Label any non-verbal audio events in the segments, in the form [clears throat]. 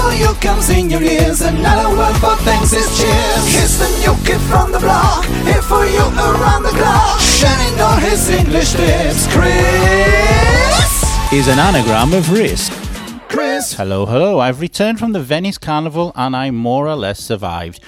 For you comes in your ears. Another word for thanks is cheers. Here's the new kid from the block. Here for you around the clock. Shining all his English tips. Chris. Is an anagram of risk. Chris. Hello, hello. I've returned from the Venice Carnival and I more or less survived.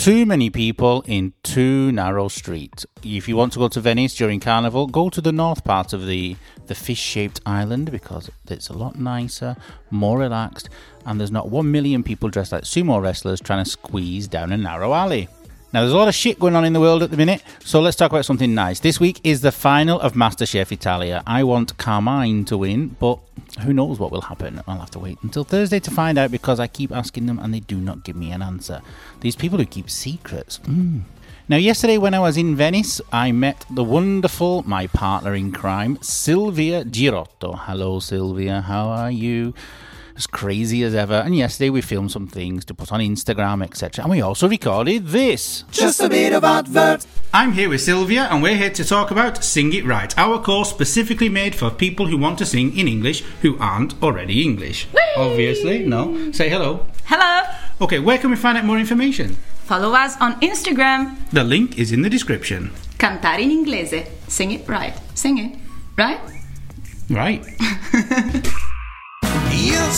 Too many people in too narrow streets. If you want to go to Venice during Carnival, go to the north part of the, the fish shaped island because it's a lot nicer, more relaxed, and there's not one million people dressed like sumo wrestlers trying to squeeze down a narrow alley. Now, there's a lot of shit going on in the world at the minute, so let's talk about something nice. This week is the final of MasterChef Italia. I want Carmine to win, but who knows what will happen? I'll have to wait until Thursday to find out because I keep asking them and they do not give me an answer. These people who keep secrets. Mm. Now, yesterday when I was in Venice, I met the wonderful, my partner in crime, Silvia Girotto. Hello, Silvia, how are you? As crazy as ever. And yesterday we filmed some things to put on Instagram, etc. And we also recorded this. Just a bit of advert. I'm here with Sylvia, and we're here to talk about Sing It Right, our course specifically made for people who want to sing in English who aren't already English. Obviously, no. Say hello. Hello! Okay, where can we find out more information? Follow us on Instagram. The link is in the description. Cantare in inglese. Sing it right. Sing it. Right? Right. [laughs] Me,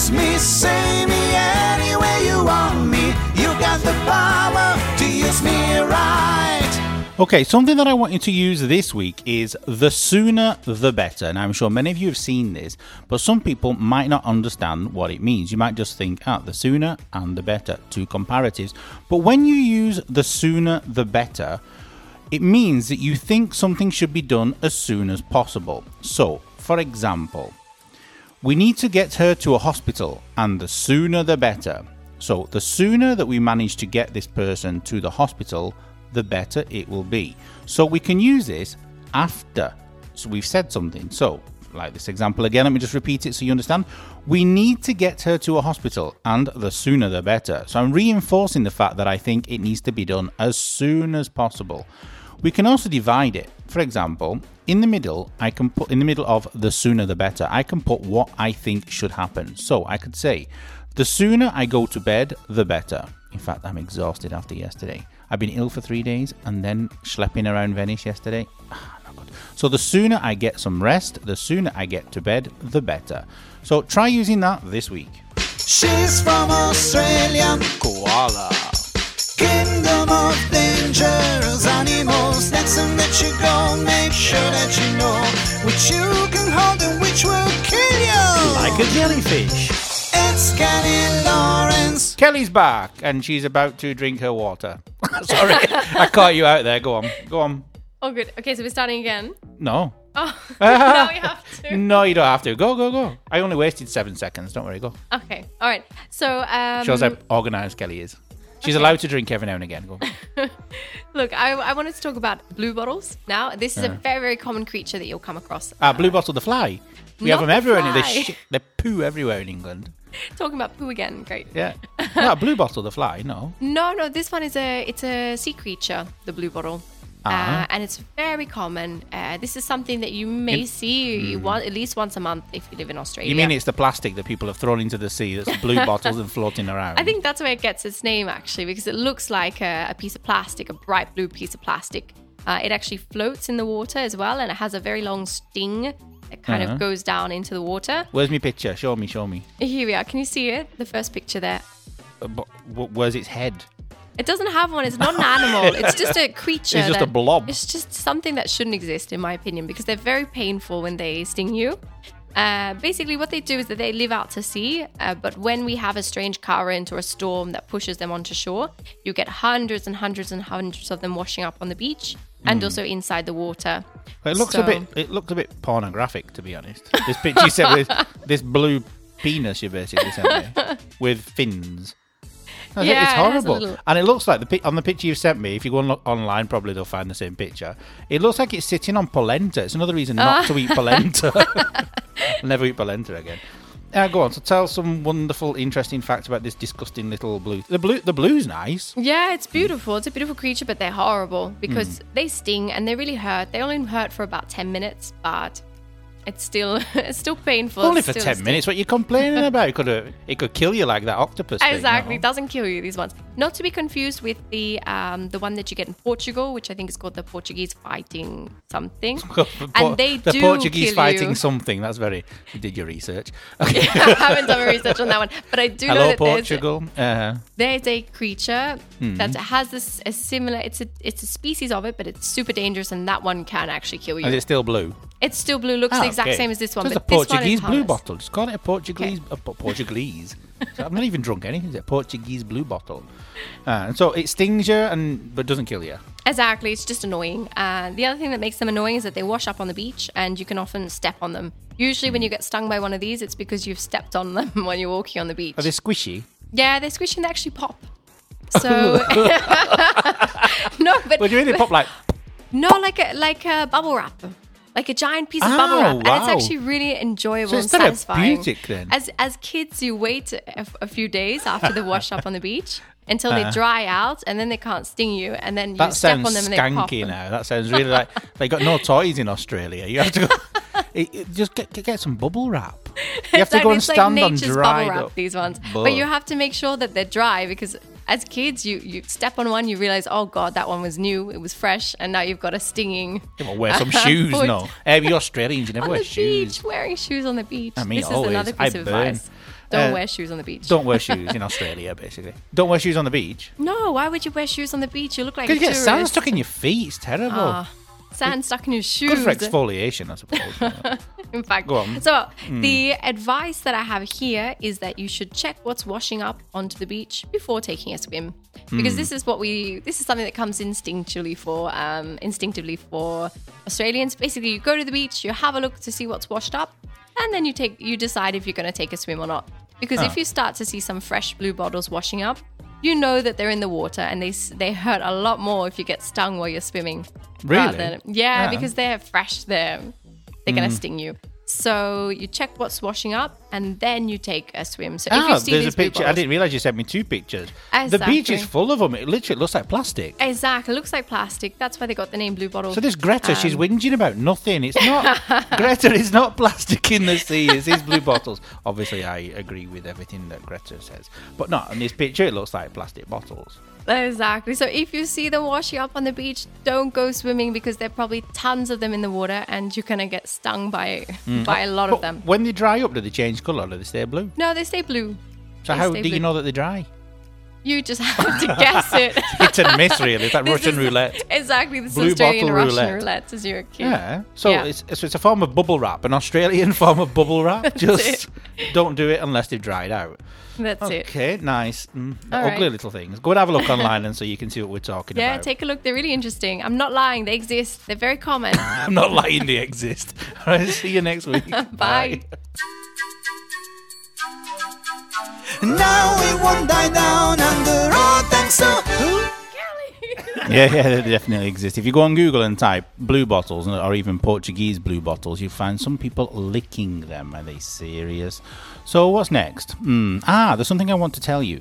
me any way you want me. You got the power to use me right. Okay, something that I want you to use this week is the sooner the better. Now, I'm sure many of you have seen this, but some people might not understand what it means. You might just think, ah, the sooner and the better, two comparatives. But when you use the sooner the better, it means that you think something should be done as soon as possible. So, for example, we need to get her to a hospital, and the sooner the better. So, the sooner that we manage to get this person to the hospital, the better it will be. So, we can use this after. So, we've said something. So, like this example again, let me just repeat it so you understand. We need to get her to a hospital, and the sooner the better. So, I'm reinforcing the fact that I think it needs to be done as soon as possible. We can also divide it. For example, in the middle, I can put in the middle of the sooner the better, I can put what I think should happen. So I could say, the sooner I go to bed, the better. In fact, I'm exhausted after yesterday. I've been ill for three days and then schlepping around Venice yesterday. Ah, not good. So the sooner I get some rest, the sooner I get to bed, the better. So try using that this week. She's from Australia. Koala. Kingdom of dangerous animals. Next time that you go, make sure that you know which you can hold and which will kill you. Like a jellyfish. It's Kenny Lawrence. Kelly's back and she's about to drink her water. [laughs] Sorry, I caught you out there. Go on. Go on. Oh, good. Okay, so we're starting again. No. Oh, [laughs] now we [laughs] have to. No, you don't have to. Go, go, go. I only wasted seven seconds. Don't worry. Go. Okay, all right. So, um, Shows how organised Kelly is. She's allowed to drink every now and again. [laughs] Look, I, I wanted to talk about blue bottles now. This is a very, very common creature that you'll come across. Ah, blue bottle the fly. We have Not them the everywhere. in They, fly. shit, they poo everywhere in England. [laughs] Talking about poo again. Great. Yeah. no, blue bottle the fly. No. [laughs] No, no, this one is a it's a sea creature, the blue bottle. Ah. Uh, and it's very common. Uh, this is something that you may see one, at least once a month if you live in Australia. You mean it's the plastic that people have thrown into the sea that's blue [laughs] bottles and floating around? I think that's where it gets its name actually, because it looks like a, a piece of plastic, a bright blue piece of plastic. Uh, it actually floats in the water as well, and it has a very long sting that kind Uh-huh. of goes down into the water. Where's my picture? Show me, show me. Here we are. Can you see it? The first picture there. Uh, but Where's its head? It doesn't have one. It's not an animal. [laughs] It's just a creature. It's just a blob. It's just something that shouldn't exist, in my opinion, because they're very painful when they sting you. Uh, basically, what they do is that they live out to sea, uh, but when we have a strange current or a storm that pushes them onto shore, you get hundreds and hundreds and hundreds of them washing up on the beach and also inside the water. It looks a bit. It looked a bit pornographic, to be honest. This picture you said with this blue penis you basically sent me [laughs] with fins. It, Yeah, it's it horrible, little- and it looks like the on the picture you've sent me. If you go on, look online, probably they'll find the same picture. It looks like it's sitting on polenta. It's another reason not to eat polenta. [laughs] [laughs] Never eat polenta again. Uh, go on. So tell some wonderful, interesting facts about this disgusting little blue. The blue, the blue's nice. Yeah, it's beautiful. It's a beautiful creature, but they're horrible because Hmm. they sting and they really hurt. They only hurt for about ten minutes, but it's still [laughs] it's still painful. Only for still ten minutes. What you complaining about? It could have, it could kill you like that octopus. Exactly, it doesn't kill you. These ones, not to be confused with the um the one that you get in Portugal, which I think is called the Portuguese fighting something. [laughs] And they the do Portuguese fighting you. [laughs] something. That's very. You did your research. Okay. I haven't done my research on that one, but I do know Hello, that there's Portugal. Uh, there's a creature Hmm. that has this a similar. It's a it's a species of it, but it's super dangerous, and that one can actually kill you. is it still blue? It's still blue. Looks Ah, the exact okay. same as this one, So it's a Portuguese blue bottle. Just call it a Portuguese. [laughs] A Portuguese. So I've not even drunk anything. It's a Portuguese blue bottle. Uh, and so it stings you, and but doesn't kill you. Exactly, it's just annoying. Uh, the other thing that makes them annoying is that they wash up on the beach, and you can often step on them. Usually, when you get stung by one of these, it's because you've stepped on them [laughs] when you're walking on the beach. Are they squishy? Yeah, they're squishy and they actually pop. [laughs] So no, but Well, do you mean they pop like? no, like a like a bubble wrap, like a giant piece of Oh, bubble wrap, and it's actually really enjoyable So and satisfying. As as kids, you wait a, a few days after they wash up on the beach [laughs] until they Uh. dry out, and then they can't sting you, and then you That step sounds on them and they pop. skanky now. That sounds really like [laughs] they got no toys in Australia. You have to go. [laughs] it, it- just get, get some bubble wrap. You have to go and it's like stand on nature's dried bubble wrap, up. these ones. Buh. But you have to make sure that they're dry because as kids, you, you step on one, you realize, oh God, that one was new, it was fresh, and now you've got a stinging. Yeah, well, wear some [laughs] shoes, foot. no. Eh, we Australians, you never [laughs] On wear the shoes. beach, wearing shoes on the beach. I mean, this always. is another I piece of burn. advice. Don't Uh, wear shoes on the beach. Don't wear shoes in [laughs] Australia, basically. Don't wear shoes on the beach. No, why would you wear shoes on the beach? You look like a you get tourist. sand stuck in your feet. It's terrible. Ah, sand stuck in your shoes. Good for exfoliation, I suppose. [laughs] in fact. Go on. So the advice that I have here is that you should check what's washing up onto the beach before taking a swim, because this is what we this is something that comes instinctually for um, instinctively for Australians. Basically, you go to the beach, you have a look to see what's washed up, and then you take you decide if you're going to take a swim or not. Because Ah. if you start to see some fresh blue bottles washing up. You know that they're in the water and they they hurt a lot more if you get stung while you're swimming. Really? yeah, Yeah. because they're fresh. They're they're gonna mm. sting you. So you check what's washing up, and then you take a swim. So if ah, you see there's a picture. I didn't realize you sent me two pictures. The beach is full of them. It literally looks like plastic. Exactly, it looks like plastic. That's why they got the name blue bottle. So this Greta, she's Um, whinging about nothing. It's not [laughs] Greta. It's not plastic in the sea. It's these blue bottles. Obviously, I agree with everything that Greta says, but not on this picture. It looks like plastic bottles. Exactly. So if you see them washing up on the beach, don't go swimming because there are probably tons of them in the water, and you're gonna get stung by by a lot But of them. when they dry up, do they change colour? Do they stay blue? No, they stay blue. So They how stay do you know that they dry? You just [laughs] have to guess it. [laughs] It's a miss, really. It's like [laughs] This Russian is- roulette. Exactly, this Blue is Australian bottle Russian roulette. roulette. as you're a kid. Yeah. So Yeah. it's so it's a form of bubble wrap, an Australian form of bubble wrap. Just don't do it unless they've dried out. That's it. Okay, nice. Mm, All ugly right. little things. Go and have a look online and so you can see what we're talking about. Yeah, about. take a look. They're really interesting. I'm not lying. They exist. They're very common. I'm not lying, they exist. All right, see you next week. Bye. Now we won't die down under all thanks to Yeah, yeah, they definitely exist. If you go on Google and type blue bottles or even Portuguese blue bottles, you find some people licking them. Are they serious? So what's next? Hmm. Ah, there's something I want to tell you.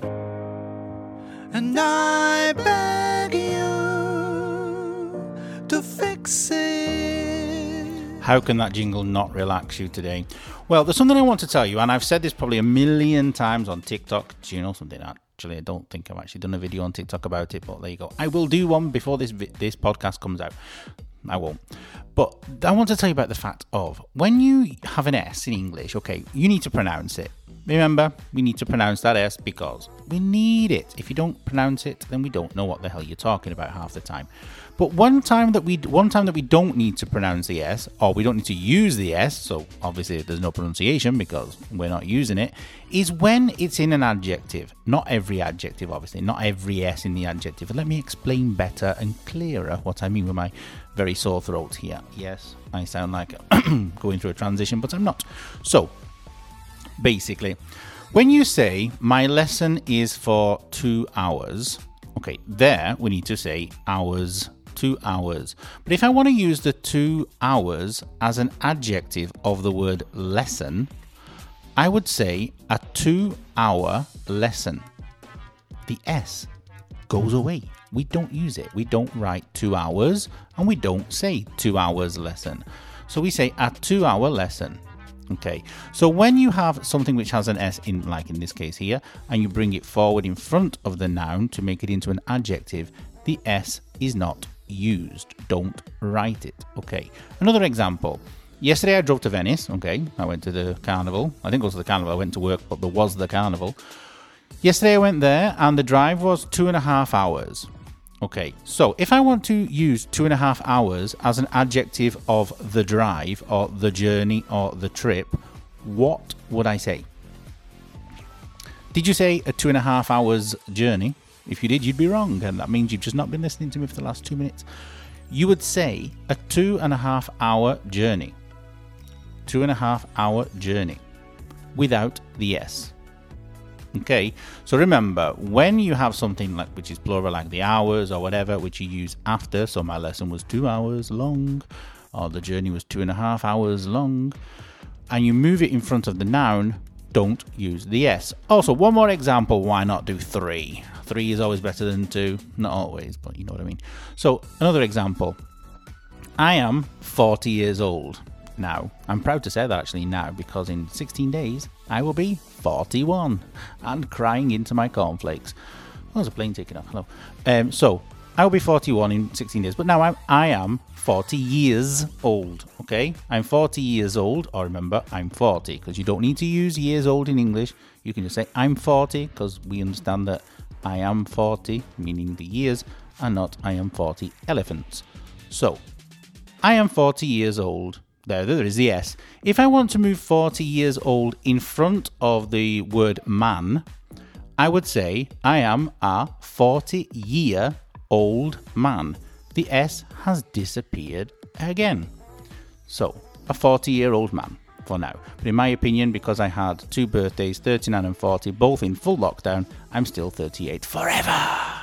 And I beg you to fix it. How can that jingle not relax you today? Well, there's something I want to tell you, and I've said this probably a million times on TikTok. Do you know something? Actually, I don't think I've actually done a video on TikTok about it, but there you go. I will do one before this this podcast comes out. I won't. But I want to tell you about the fact of when you have an S in English, okay, you need to pronounce it. Remember, we need to pronounce that S because we need it. If you don't pronounce it, then we don't know what the hell you're talking about half the time. But one time that we one time that we don't need to pronounce the S, or we don't need to use the S, so obviously there's no pronunciation because we're not using it, is when it's in an adjective. Not every adjective, obviously, not every S in the adjective. Let me explain better and clearer what I mean with my very sore throat here. Yes, I sound like [clears throat] going through a transition, but I'm not. So basically. When you say my lesson is for two hours, okay, there we need to say hours, two hours. But if I want to use the two hours as an adjective of the word lesson, I would say a two hour lesson. The S goes away. We don't use it. We don't write two hours and we don't say two hours lesson. So we say a two hour lesson. Okay, so when you have something which has an S in, like in this case here, and you bring it forward in front of the noun to make it into an adjective, the S is not used. Don't write it. Okay, another example. Yesterday I drove to Venice. Okay, I went to the carnival. I think it was the carnival. I went to work, but there was the carnival. Yesterday I went there, and the drive was two and a half hours. Okay, so if I want to use two and a half hours as an adjective of the drive or the journey or the trip, what would I say? Did you say a two and a half hours journey? If you did, you'd be wrong, and that means you've just not been listening to me for the last two minutes. You would say a two and a half hour journey. Two and a half hour journey without the S. Okay, so remember when you have something like which is plural, like the hours or whatever, which you use after. So my lesson was two hours long, or the journey was two and a half hours long, and you move it in front of the noun. Don't use the S. Also, one more example. Why not do three? Three is always better than two. Not always, but you know what I mean. So another example. I am 40 years old now. I'm proud to say that actually now because in 16 days I will be 41 and crying into my cornflakes. Oh, there's a plane taking off. Hello. Um, so I will be 41 in 16 days, but now I'm, I am 40 years old. Okay, I'm 40 years old. Or remember, I'm 40 because you don't need to use years old in English. You can just say I'm 40 because we understand that I am 40, meaning the years, and not I am 40 elephants. So I am 40 years old. There, there is the S. If I want to move 40 years old in front of the word man, I would say I am a 40 year old man. The S has disappeared again. So, a 40 year old man for now. But in my opinion, because I had two birthdays, 39 and 40, both in full lockdown, I'm still 38 forever.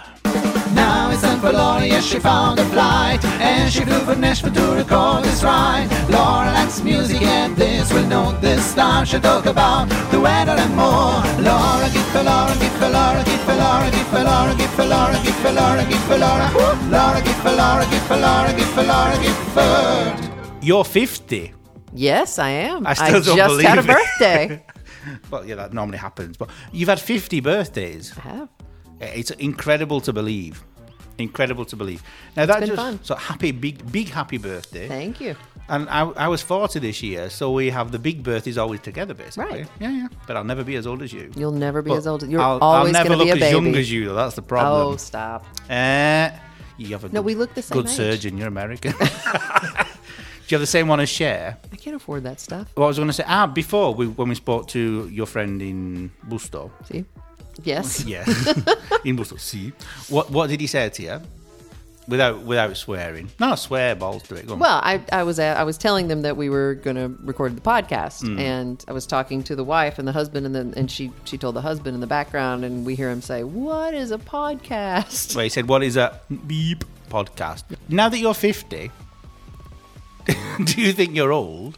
Now it's time for Laura, yes, she found a flight. And she flew from Nashville to record this ride. Laura likes music, and this will know this star. She'll talk about the weather and more. Laura, give for Laura, give for Laura, give for Laura, give for Laura, give for Laura, give for Laura, give for Laura. Laura, give for Laura, give for Laura, give for Laura, give for. You're 50. Yes, I am. I still don't just believe had a birthday. Well, yeah, that normally happens. But you've had 50 birthdays. I have. It's incredible to believe. Incredible to believe. Now that just fun. so happy, big, big happy birthday. Thank you. And I, I was 40 this year, so we have the big birthdays always together, basically. Right. Yeah, yeah. But I'll never be as old as you. You'll never be But as old. You're I'll, always I'll never going to look be a as young as you, though. That's the problem. oh, stop. Uh, you have a No, good, we look the same good age. surgeon. You're American. [laughs] Do you have the same one as Cher? I can't afford that stuff. What I was going to say, ah, before we, when we spoke to your friend in Busto, See? Yes. [laughs] Yeah, [laughs] in Busto. See, what what did he say to you? Without without swearing. No, swear balls to it. Go on. Well, I, I was uh, I was telling them that we were going to record the podcast, Mm. and I was talking to the wife and the husband, and then and she she told the husband in the background, and we hear him say, "What is a podcast?" Where he said, "What is a beep podcast?" Now that you're fifty, [laughs] do you think you're old?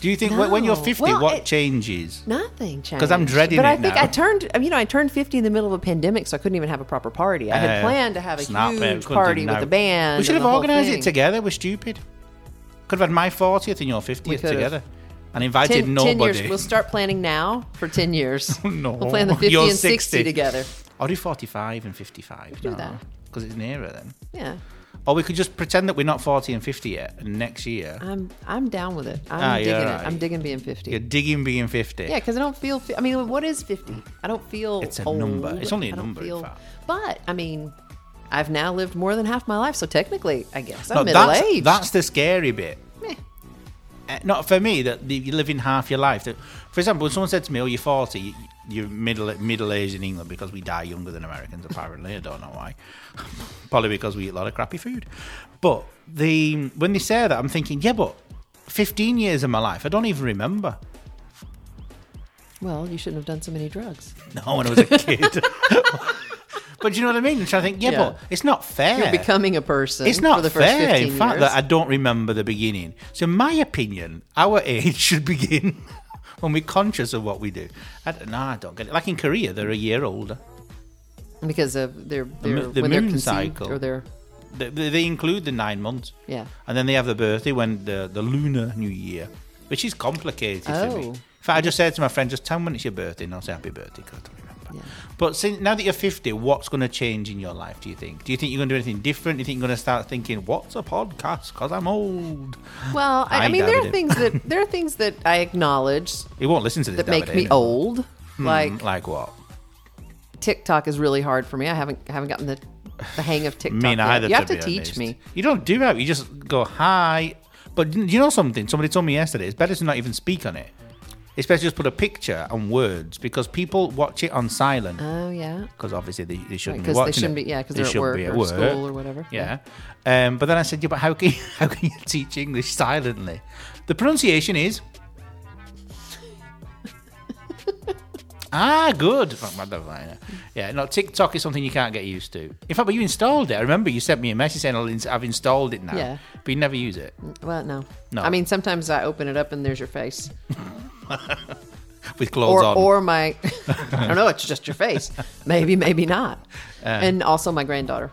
Do you think when- when you're fifty, Well, what it- changes? Nothing changes. Because I'm dreading it. But I think now. I turned, you know, I turned 50 in the middle of a pandemic, so I couldn't even have a proper party. I had Uh, planned to have a it, huge party with the band. We should have organised it together. We're stupid. Could have had my fortieth and your fiftieth together, and invited 10, nobody. 10 years. We'll start planning now for 10 years. [laughs] no, We'll plan the 50 you're and 60 together. I'll do forty-five and fifty-five. do that. because it's nearer then. Yeah. Or we could just pretend that we're not 40 and 50 yet, and next year I'm I'm down with it. I'm Ah, digging it. right. I'm digging being 50. you're digging being 50. Yeah, because I don't feel. fi- I mean, what is fifty? I don't feel. It's a old. number. It's only a I don't number, in Feel, fact. but I mean, I've now lived more than half my life, so technically, I guess I'm No, middle that's, aged. that's the scary bit. Meh. Uh, not for me that the- you're living half your life. That, for example, when someone said to me, "Oh, you're 40, you- you're middle middle aged in England because we die younger than Americans." Apparently, I don't know why. [laughs] Probably because we eat a lot of crappy food. But the when they say that, I'm thinking, yeah, but 15 years of my life, I don't even remember. Well, you shouldn't have done so many drugs. No, when I was a kid. [laughs] but you know what I mean? I'm trying to think, yeah, Yeah. but it's not fair. You're becoming a person. It's not for the first fair, 15 in fact, years. that I don't remember the beginning. So, in my opinion, our [laughs] age should begin when we're conscious of what we do. I don't, no, I don't get it. Like in Korea, they're a year older. because of their, their mo- the when they're moon cycle. or their They, they include the nine months. yeah. And then they have the birthday when the, the lunar new year, which is complicated to me. Oh. In fact, I just said to my friend, just tell me when it's your birthday, and I'll say happy birthday because I don't remember. Yeah. But since, now that you're 50, what's going to change in your life, do you think? Do you think you're going to do anything different? Do you think you're going to start thinking, what's a podcast? Because I'm old. Well, I, I I mean, there are it. things that there are things that I acknowledge He won't listen to this. that make me old. Hmm, Like like what? TikTok is really hard for me. I haven't I haven't gotten the the hang of [laughs] TikTok. Me neither. You have to to teach honest. me. You don't do that. You just go hi. But you know something? Somebody told me yesterday. It's better to not even speak on it. It's better to just put a picture and words because people watch it on silent. Oh yeah. because obviously they, they shouldn't be Because they shouldn't it. be- yeah, 'cause They they're at work be or school or whatever. Yeah. Um, but then I said, yeah, but how can you, [laughs] how can you teach English silently? The pronunciation is. [laughs] ah, good. Yeah, no, TikTok is something you can't get used to. In fact, but you installed it. I remember you sent me a message saying I've installed it now. Yeah. But you never use it Well, no. No. I mean, sometimes I open it up and there's your face, [laughs] [laughs] with clothes or on. or my. [laughs] I don't know. It's just your face. Maybe, maybe not. Uh. and also my granddaughter.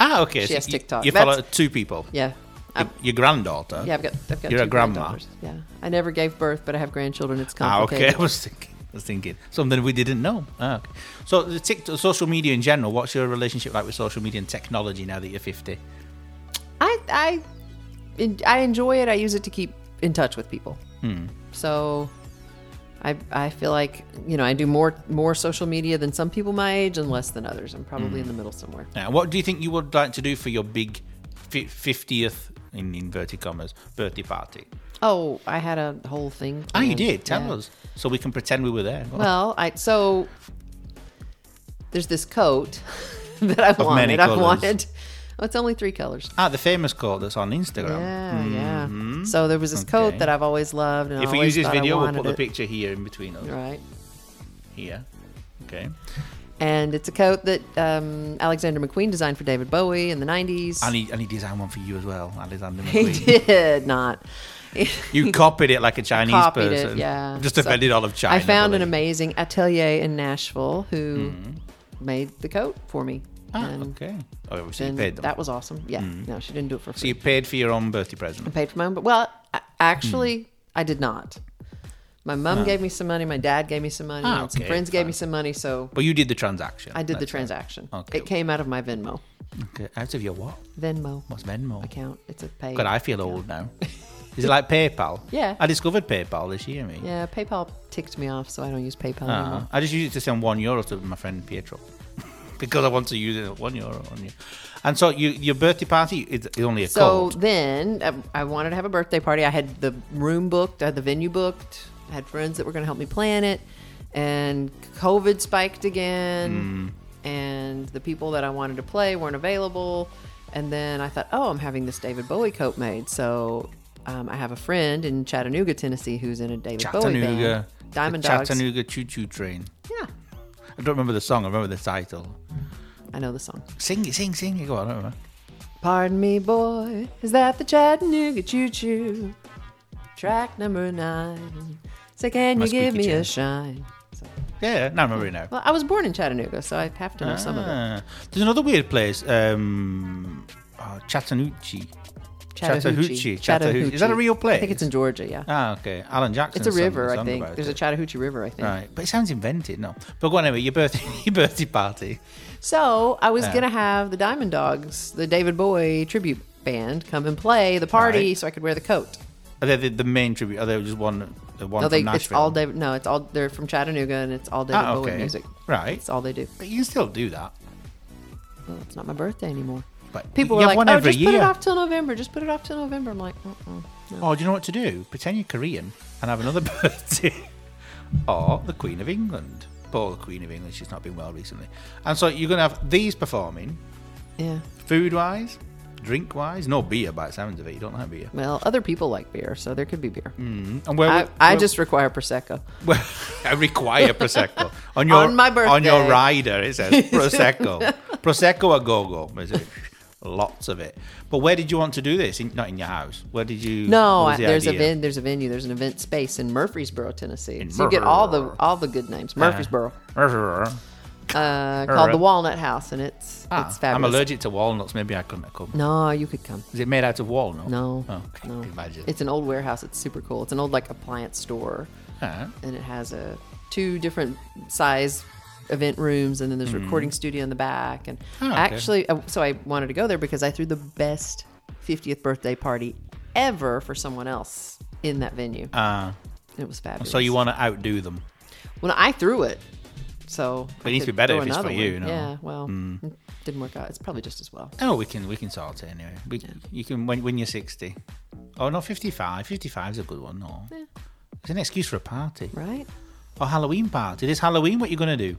ah, okay. she has you- TikTok. You, That's- follow two people. Yeah. Your, your granddaughter. yeah, I've got. I've got You're a grandma. Yeah. I never gave birth, but I have grandchildren. It's Ah, okay. complicated. [laughs] I was thinking, I was thinking something we didn't know. Ah, okay. So the TikTok, social media in general. What's your relationship like with social media and technology now that you're 50? I I I enjoy it. I use it to keep in touch with people. Hmm. So I I feel like you know I do more more social media than some people my age and less than others. I'm probably Hmm. in the middle somewhere. Now, what do you think you would like to do for your big 50th in inverted commas birthday party? Oh, I had a whole thing. Ah, you did. Tell Yeah. us so we can pretend we were there. Well, I so there's this coat [laughs] that I Of wanted. I wanted. Oh, it's only three colors. ah, the famous coat that's on Instagram. Yeah, yeah. So there was this Mm-hmm. Okay. coat that I've always loved, and If we use this video, we'll put the it. picture here in between us. Right. Here. Okay. And it's a coat that um, Alexander McQueen designed for David Bowie in the 90s. And he, I need to design one for you as well, Alexander he McQueen. did not. [laughs] You copied it like a Chinese copied person. it, yeah. [laughs] Just So offended all of China. I found an amazing atelier in Nashville who made the coat for me. Ah, and okay. Oh, obviously you paid them. that was awesome. Yeah. No, she didn't do it for so you paid for your own birthday present. I paid for my own, but well, actually, I did not. My mom gave me some money. My dad gave me some money. Ah, and some okay, friends gave me some money. So But you did the transaction. I did the That's right. transaction. Okay. It came out of my Venmo. Okay. Out of your what? Venmo What's Venmo? account. It's a pay. God, I feel old now. [laughs] Is it like PayPal? Yeah. I discovered PayPal this year, me. Yeah, PayPal ticked me off, so I don't use PayPal Ah, anymore. I just use it to send one euro to my friend Pietro. Because I want to use it one euro on you. And so you, your birthday party is only a So code. then I wanted to have a birthday party. I had the room booked, I had the venue booked, I had friends that were going to help me plan it, and COVID spiked again, and the people that I wanted to play weren't available. And then I thought, oh, I'm having this David Bowie coat made. So um, I have a friend in Chattanooga, Tennessee, who's in a David Bowie Chattanooga. band, Diamond the Dogs. Chattanooga Choo Choo Train. Yeah, I don't remember the song, I remember the title. I know the song. Sing it, sing, sing it. Go on, I don't remember. Pardon me, boy, is that the Chattanooga Choo Choo? Track number nine. So can you give me a shine? So, Yeah, now I remember it now. well, I was born in Chattanooga, so I have to know some of it. Ah. There's another weird place, um, oh, Chattanooga. Chattahoochee. Chattahoochee. Is that a real place? I think it's in Georgia, yeah. Ah, okay. Alan Jackson. it's a river, I think. There's a. Chattahoochee River, I think. Right, but it sounds invented, no. But go on anyway. Your birthday, [laughs] your birthday party. So I was Yeah. going to have the Diamond Dogs, the David Bowie tribute band, come and play the party Right. so I could wear the coat. Are they the, the main tribute? Are they just one? The one No, they, from it's all David. No, it's all they're from Chattanooga, and it's all David Ah, Bowie music. Right. That's all they do. But you can still do that. Well, it's not my birthday anymore. But People were like, "Oh, just put it off till November. Just put it off till November." I'm like, uh-uh, no. Oh, do you know what to do? Pretend you're Korean and have another [laughs] birthday. or the Queen of England. Poor the Queen of England, she's not been well recently. And so you're going to have these performing, Yeah. food wise. drink wise? No beer by the sounds of it. You don't like beer. Well, other people like beer, so there could be beer. Mm-hmm. And where, I, would- I just require prosecco. [laughs] Well, I require prosecco on your [laughs] On my on your rider. It says prosecco, prosecco a go go. Lots of it. But where did you want to do this? In, not in your house. Where did you? No, the there's a ven- there's a venue, there's an event space in Murfreesboro, Tennessee. In so you get all the all the good names. Murfreesboro, Uh-huh. uh, called the Walnut House, and it's Ah, it's I'm allergic to walnuts. Maybe I couldn't come. No, you could come. Is it made out of walnut? No, Oh, no. [laughs] Imagine. It's an old warehouse. It's super cool. It's an old like appliance store, Ah, and it has a two different size event rooms, and then there's a recording studio in the back. And Oh, okay. actually, uh, so I wanted to go there because I threw the best 50th birthday party ever for someone else in that venue. ah. it was fabulous. so you want to outdo them? Well, I threw it, so But it needs to be better if it's for you, no? Yeah, well, it didn't work out. It's probably just as well. Oh, we can we can sort it anyway. We, You can when when you're 60. Oh no, 55. 55 is a good one. No, it's an excuse for a party Right. Or Halloween party. This Halloween, what you gonna do?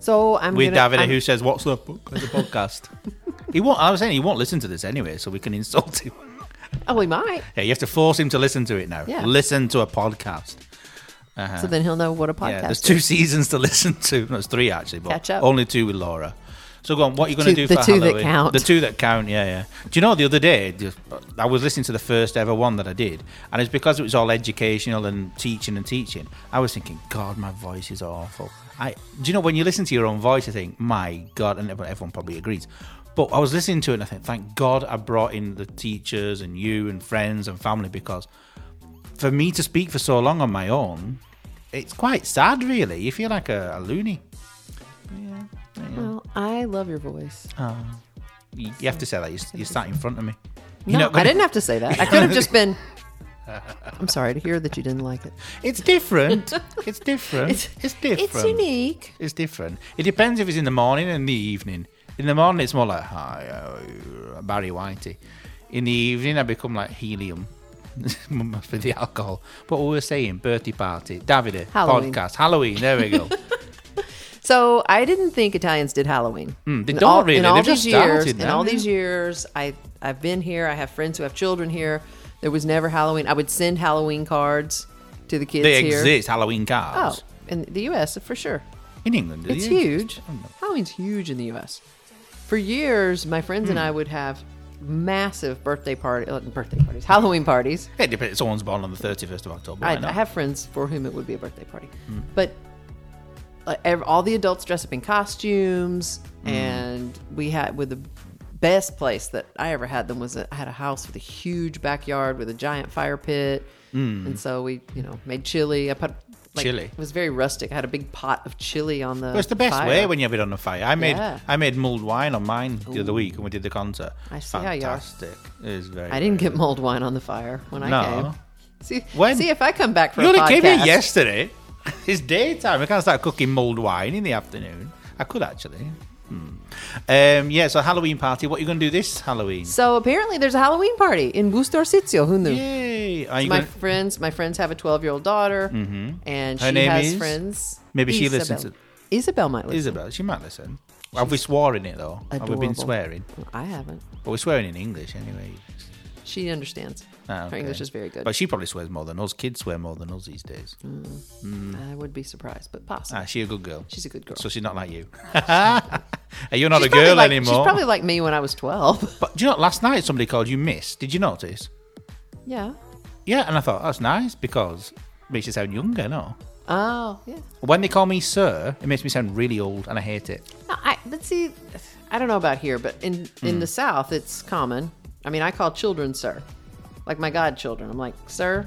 So I'm with gonna, Davide, I'm- who says, "What's the book the podcast?" [laughs] he won't. I was saying he won't listen to this anyway, so we can insult him. [laughs] Oh, we might. Yeah, you have to force him to listen to it now. Yeah. Listen to a podcast. So uh-huh. then he'll know what a podcast Yeah, there's is. two seasons to [laughs] listen to. No, there's three actually, but Catch up. only two with Laura. So go on. What are you going to Two- do the for two that count. The two that count. Yeah, yeah. Do you know the other day? just- I was listening to the first ever one that I did, and it's because it was all educational and teaching and teaching. I was thinking, God, my voice is awful. I do you know when you listen to your own voice, I think, my God, and everyone everyone probably agrees. But I was listening to it and I think, thank God I brought in the teachers and you and friends and family because for me to speak for so long on my own, it's quite sad, really. You feel like a, a loony. Well, I love your voice. You, you have to say that. You're, you're sat in front of me. No, You're not I gonna- didn't have to say that. I could have just been. I'm sorry to hear that you didn't like it. [laughs] It's different. It's different. It's, different. It's unique. It's different. It depends if it's in the morning and the evening. In the morning, it's more like hi, uh, Barry Whitey. In the evening, I become like helium [laughs] for the alcohol. But what we were saying, birthday party, Davide, Halloween. podcast, Halloween. There we go. [laughs] So I didn't think Italians did Halloween. Mm, they In don't all, really. In all They've these just years, in all these years, I I've been here. I have friends who have children here. There was never Halloween. I would send Halloween cards to the kids they here. exist, Halloween cards. Oh, in the U.S. for sure. In England, It's huge. exist? I don't know. Halloween's huge in the U.S. For years, my friends Hmm. and I would have massive birthday party, uh, birthday parties, Halloween parties. It depends. Someone's born on the 31st of October. I. I have friends for whom it would be a birthday party, Hmm. but all the adults dress up in costumes, Hmm. and we had with the best place that I ever had them was a, I had a house with a huge backyard with a giant fire pit, and so we you know made chili. I put like. Chili. It was very rustic. I had a big pot of chili on the. Well, it's the best fire. way when you have it on the fire. I made Yeah. I made mulled wine on mine the other week when we did the concert. I see how you are. Fantastic. It is very. I didn't very get mulled wine on the fire when I came. See, When? see if I come back for a. You only podcast. came here yesterday. [laughs] It's daytime. I can't start cooking mulled wine in the afternoon. I could actually. Hmm. Um, yeah, so Halloween party. What are you going to do this Halloween? So apparently, there's a Halloween party in Busto. Who knew? Yay! My gonna, friends, my friends have a 12 year old daughter, and Her she name has is? friends. Maybe she listens to- Isabel might listen. Isabel, she might listen. Have we swore in it though? Have we been swearing? I haven't. But we're swearing in English anyway. She understands. Ah, Her. English is very good. But she probably swears more than us. Kids swear more than us these days. I would be surprised, but possible. Ah, she a good girl. She's a good girl. So she's not like you. [laughs] You're not She's a girl like- anymore. She's probably like me when I was 12. [laughs] But do you know, last night somebody called you Miss. Did you notice? yeah. Yeah, and I thought that's nice because it makes you sound younger. No, Oh, yeah. when they call me Sir, it makes me sound really old, and I hate it. No, I, but see, I don't know about here, but in in the South, it's common. I mean, I call children sir, like my godchildren. I'm like, sir,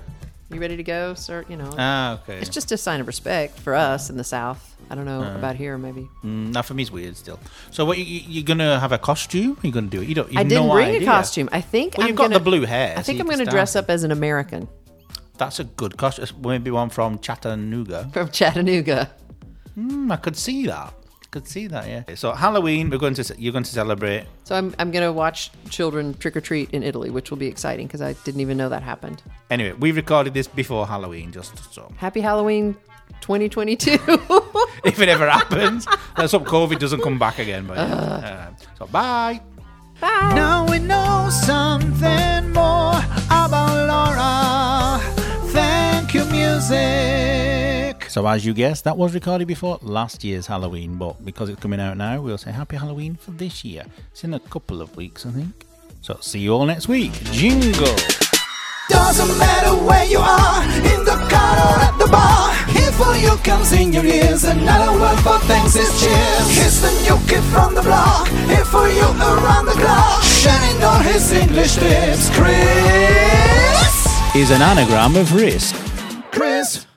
you ready to go, sir? You know, Ah, okay. it's just a sign of respect for us in the South. I don't know Uh. about here, maybe. Mm, now for me, it's weird still. So, what you, you you gonna have a costume? You're gonna do it? You don't. I You've didn't no bring idea. a costume. I think Well, I'm you've got gonna, the blue hair. I think you I'm going to dress up as an American. That's a good costume. Maybe one from Chattanooga. from Chattanooga. Mm, I could see that. Could see that. Yeah. So Halloween, we're going to you're going to celebrate. So I'm I'm going to watch children trick or treat in Italy, which will be exciting because I didn't even know that happened. Anyway, we recorded this before Halloween, just so Happy Halloween 2022. [laughs] if it ever happens, [laughs] let's hope COVID doesn't come back again. But yeah. Uh, so bye. Bye. Now we know something more about Laura. Thank you, music. So, as you guessed, that was recorded before last year's Halloween, but because it's coming out now, we'll say Happy Halloween for this year. It's in a couple of weeks, I think. So, see you all next week. Jingle! Doesn't matter where you are, in the car or at the bar. Here for you comes in your ears. Another word for thanks is cheers. Here's the new kid from the block. Here for you around the clock. Shining all his English tips. Chris. Is an anagram of risk. Chris.